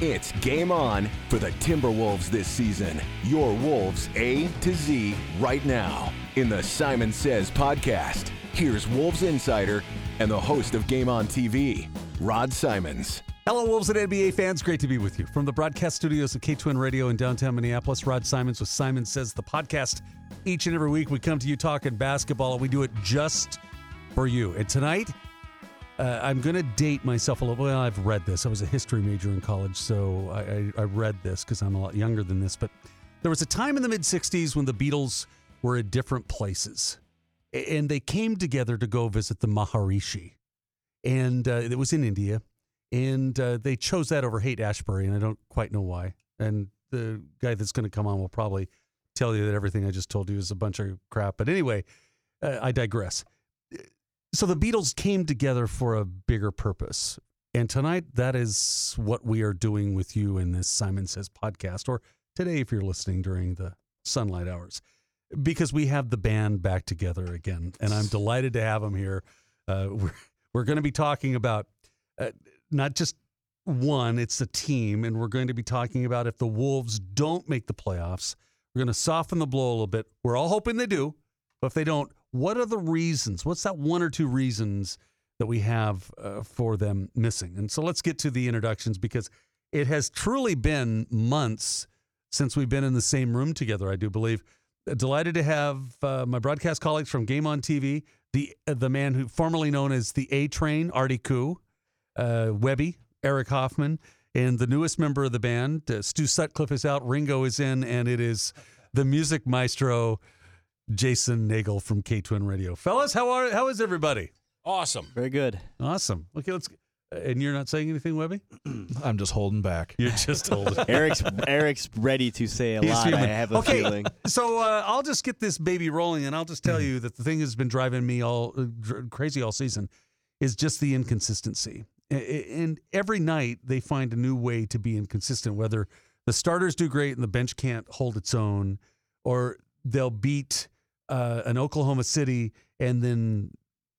It's game on for the Timberwolves this season. Your Wolves A to Z right now in the Simons Says podcast. Here's Wolves Insider and the host of Game On TV, Rod Simons. Hello, Wolves and NBA fans. Great to be with you. From the broadcast studios of K Twin Radio in downtown Minneapolis, Rod Simons with Simons Says the podcast. Each and every week, we come to you talking basketball, and we do it just for you. And tonight, uh, I'm going to date myself a little. Well, I've read this. I was a history major in college, so I, I, I read this because I'm a lot younger than this. But there was a time in the mid 60s when the Beatles were at different places, and they came together to go visit the Maharishi. And uh, it was in India. And uh, they chose that over Haight Ashbury, and I don't quite know why. And the guy that's going to come on will probably tell you that everything I just told you is a bunch of crap. But anyway, uh, I digress. So the Beatles came together for a bigger purpose. And tonight, that is what we are doing with you in this Simons Says podcast, or today if you're listening during the sunlight hours, because we have the band back together again. And I'm delighted to have them here. Uh, we're we're going to be talking about uh, not just one, it's a team. And we're going to be talking about if the Wolves don't make the playoffs, we're going to soften the blow a little bit. We're all hoping they do. But if they don't, what are the reasons? What's that one or two reasons that we have uh, for them missing? And so let's get to the introductions because it has truly been months since we've been in the same room together, I do believe. Delighted to have uh, my broadcast colleagues from Game On TV, the uh, the man who formerly known as the A Train, Artie Koo, uh, Webby, Eric Hoffman, and the newest member of the band, uh, Stu Sutcliffe is out, Ringo is in, and it is the music maestro, Jason Nagel from K Twin Radio. Fellas, how are how is everybody? Awesome. Very good. Awesome. Okay, let's. And you're not saying anything, Webby? I'm just holding back. You're just holding. Eric's Eric's ready to say a He's lot. I have a okay, feeling. so uh, I'll just get this baby rolling, and I'll just tell you that the thing that's been driving me all uh, dr- crazy all season is just the inconsistency. A- a- And every night they find a new way to be inconsistent. Whether the starters do great and the bench can't hold its own, or they'll beat uh, an Oklahoma City and then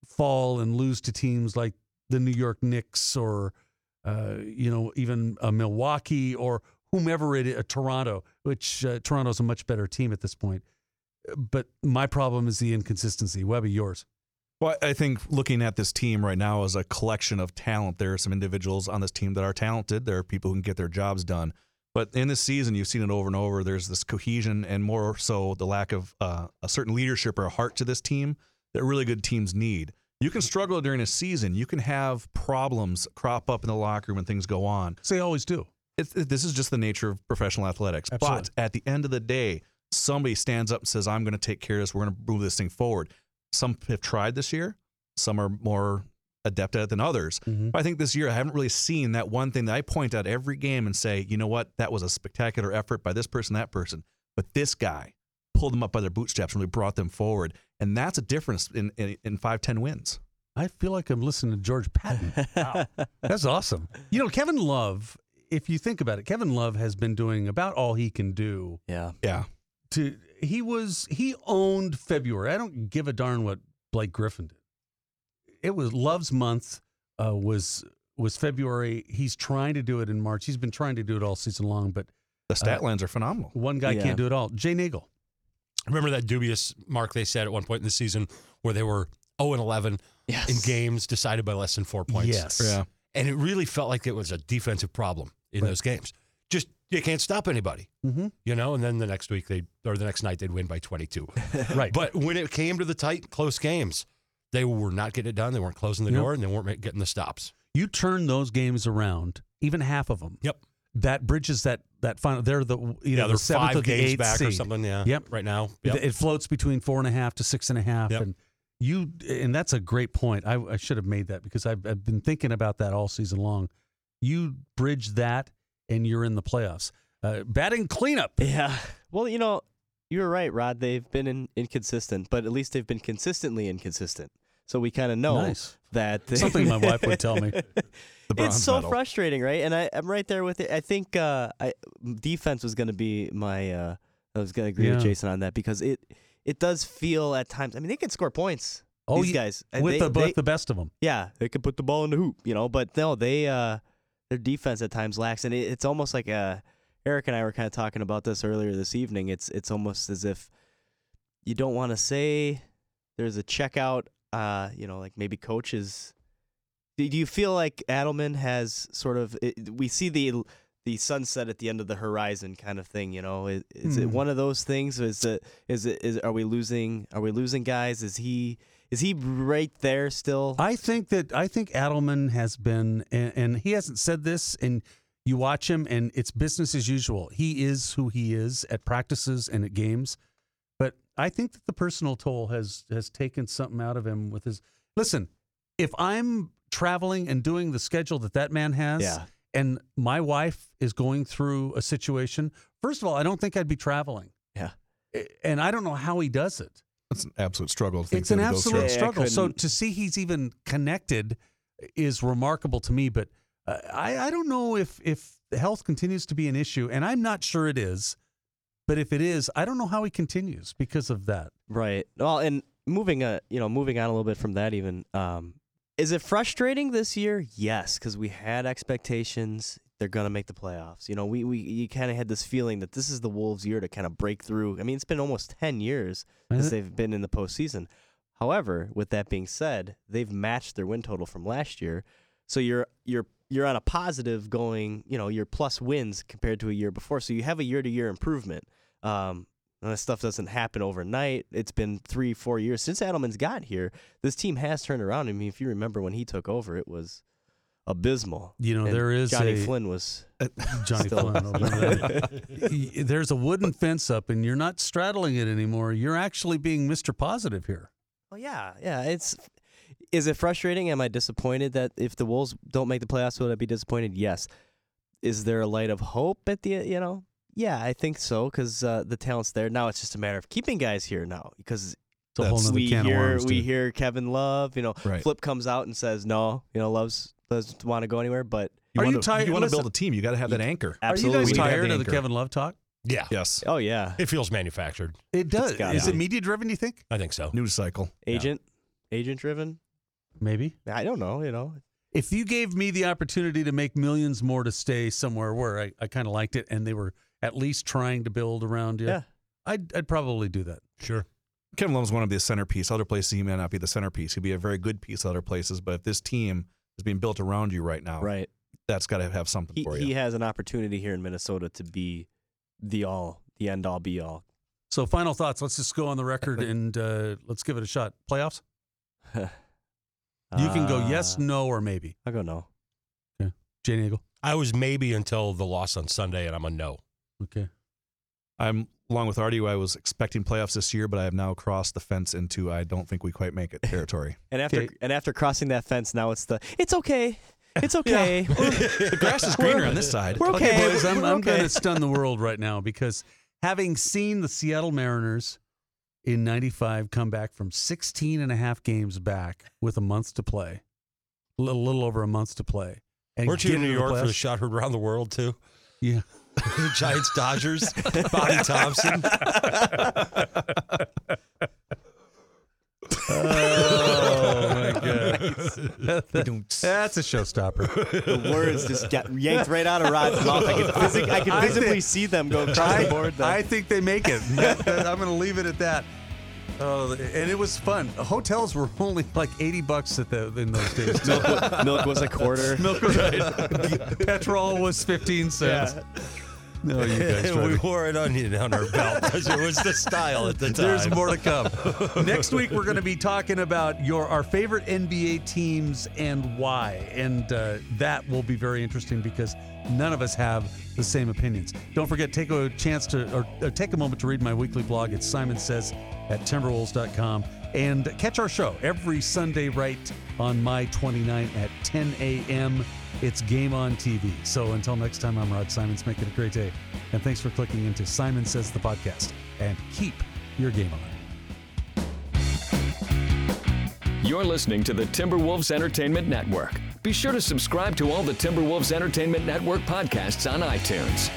fall and lose to teams like the New York Knicks or uh, you know even a Milwaukee or whomever it is, uh, Toronto, which uh, Toronto's a much better team at this point. But my problem is the inconsistency. Webby, yours. Well, I think looking at this team right now as a collection of talent, there are some individuals on this team that are talented. There are people who can get their jobs done. But in this season, you've seen it over and over. There's this cohesion and more so the lack of uh, a certain leadership or a heart to this team that really good teams need. You can struggle during a season. You can have problems crop up in the locker room when things go on. So they always do. It's, this is just the nature of professional athletics. Absolutely. But at the end of the day, somebody stands up and says, I'm going to take care of this. We're going to move this thing forward. Some have tried this year, some are more adept at it than others. Mm-hmm. But I think this year I haven't really seen that one thing that I point out every game and say, you know what, that was a spectacular effort by this person, that person. But this guy pulled them up by their bootstraps and really brought them forward. And that's a difference in, in, in five, 10 wins. I feel like I'm listening to George Patton. Wow. That's awesome. You know, Kevin Love, if you think about it, Kevin Love has been doing about all he can do Yeah. Yeah. to he was he owned February. I don't give a darn what Blake Griffin did. It was Love's month uh, was was February. He's trying to do it in March. He's been trying to do it all season long, but The stat lines are phenomenal. one guy Yeah. can't do it all. Jay Nagel. Remember that dubious mark they said at one point in the season where they were 0 and 11 Yes. in games decided by less than four points. Yes. Yeah. And it really felt like it was a defensive problem in those games. Just you can't stop anybody, Mm-hmm. you know. And then the next week they or the next night they'd win by 22. Right. but when it came to the tight, close games, they were not getting it done. They weren't closing the Yep. door, and they weren't getting the stops. you turn those games around, even half of them. Yep. That bridges that that final. They're the you Yeah, the they're seventh five or the games eighth back or something. Yeah. Yep. Right now. It- Yep. It floats between four and a half to six and a half, Yep. and you and that's a great point. I, I should have made that because I've, I've been thinking about that all season long. You bridge that, and you're in the playoffs. Uh, batting cleanup. Yeah. Well, you know, you were right, Rod. They've been in, inconsistent, but at least they've been consistently inconsistent. So we kind of know Nice. that Something my wife would tell me. It's so medal. frustrating, right? And I, I'm right there with it. I think uh, I, defense was going to be my. Uh, I was going to agree Yeah. with Jason on that because it it does feel at times. I mean, they can score points. Oh, these guys with they- the, they- with the best of them. yeah, they could put the ball in the hoop, you know. But no, they uh, their defense at times lacks, and it, it's almost like a. Eric and I were kind of talking about this earlier this evening. It's it's almost as if you don't want to say there's a checkout. Uh, you know, like maybe coaches. Do do you feel like Adelman has sort of? It, we see the the sunset at the end of the horizon kind of thing. You know, is, is it Hmm. one of those things? Is it is it is are we losing? Are we losing guys? Is he is he right there still? I think that I think Adelman has been, and, and he hasn't said this, and you watch him, and it's business as usual. He is who he is at practices and at games, I think that the personal toll has has taken something out of him with his. Listen, if I'm traveling and doing the schedule that that man has, Yeah. and my wife is going through a situation, first of all, I don't think I'd be traveling, yeah. and I don't know how he does it. It's an absolute struggle. To think It's an that he goes absolute through. Yeah, struggle. So to see he's even connected is remarkable to me. But uh, I, I don't know if if health continues to be an issue, and I'm not sure it is. But if it is, I don't know how he continues because of that. Right. Well, and moving uh, you know, moving on a little bit from that, even, um, is it frustrating this year? Yes, because we had expectations. They're gonna make the playoffs. You know, we we you kind of had this feeling that this is the Wolves' year to kind of break through. I mean, it's been almost ten years since they've been in the postseason. However, with that being said, they've matched their win total from last year. So you're you're you're on a positive going. You know, your plus wins compared to a year before. So you have a year to year improvement. Um, and this stuff doesn't happen overnight. It's been three, four years since Adelman's got here. This team has turned around. I mean, if you remember when he took over, it was abysmal. You know, And there is Johnny a Flynn was Johnny still- Flynn. There's a wooden fence up, and you're not straddling it anymore. You're actually being Mr. Positive here. Oh yeah, yeah. It's is it frustrating? Am I disappointed that if the Wolves don't make the playoffs, would I be disappointed? Yes. Is there a light of hope at the you know? Yeah, I think so because uh, the talent's there. Now it's just a matter of keeping guys here now because It's a whole we can hear of worms. we hear Kevin Love. You know, Right. Flip comes out and says no. You know, Love's doesn't want to go anywhere. But You Are you to, tired- You want to build a team. You got to have that anchor. absolutely, Are you guys need that tired of the. Kevin Love talk? Yeah. Yes. oh yeah, It feels manufactured. It does. Is be. it media driven? Do you think? I think so. News cycle. agent, agent driven. Maybe. I don't know. You know, If you gave me the opportunity to make millions more to stay somewhere where I, I kind of liked it and they were at least trying to build around you, Yeah. I'd, I'd probably do that. Sure. Kevin Love's one of the centerpiece. Other places he may not be the centerpiece. He'd be a very good piece other places. But if this team is being built around you right now, right. that's got to have something He for you. he has an opportunity here in Minnesota to be the all, the end all, be all. So, final thoughts. Let's just go on the record and uh, let's give it a shot. Playoffs? You can go yes, Uh, no, or maybe. I'll go no. Jay Nagel. I was maybe until the loss on Sunday, and I'm a no. Okay. I'm along with Artie. I was expecting playoffs this year, but I have now crossed the fence into I don't think we quite make it territory. And after Okay. and after crossing that fence, now it's the it's okay, it's okay. the grass is greener on this side. We're okay. Okay, boys, I'm, We're I'm okay. going to stun the world right now because having seen the Seattle Mariners in 95 come back from 16 and a half games back with a month to play, a little, little over a month to play. And Weren't you in New York for the shot heard around the world too? Yeah. the Giants, Dodgers, Bobby Thomson. My God. That's a showstopper. the words just got yanked right out of Rod's mouth. I can, physic- I can I visibly think- see them go across the board. Then. I think they make it. That- that- I'm going to leave it at that. Oh, and it was fun. Hotels were only like 80 bucks at the in those days. milk, milk was a quarter. Milk was Petrol was 15 cents. No, you guys. We wore an onion on our belt because it was the style at the time. There's more to come. Next week we're going to be talking about your our favorite NBA teams and why, and uh, that will be very interesting because none of us have the same opinions. Don't forget, take a chance to or, or take a moment to read my weekly blog at Simons Says at Timberwolves.com and catch our show every Sunday right on my 29 at 10 a.m. It's Game On TV. So until next time, I'm Rod Simons. Make it a great day. And thanks for clicking into Simons Says the podcast. And keep your game on. You're listening to the Timberwolves Entertainment Network. Be sure to subscribe to all the Timberwolves Entertainment Network podcasts on iTunes.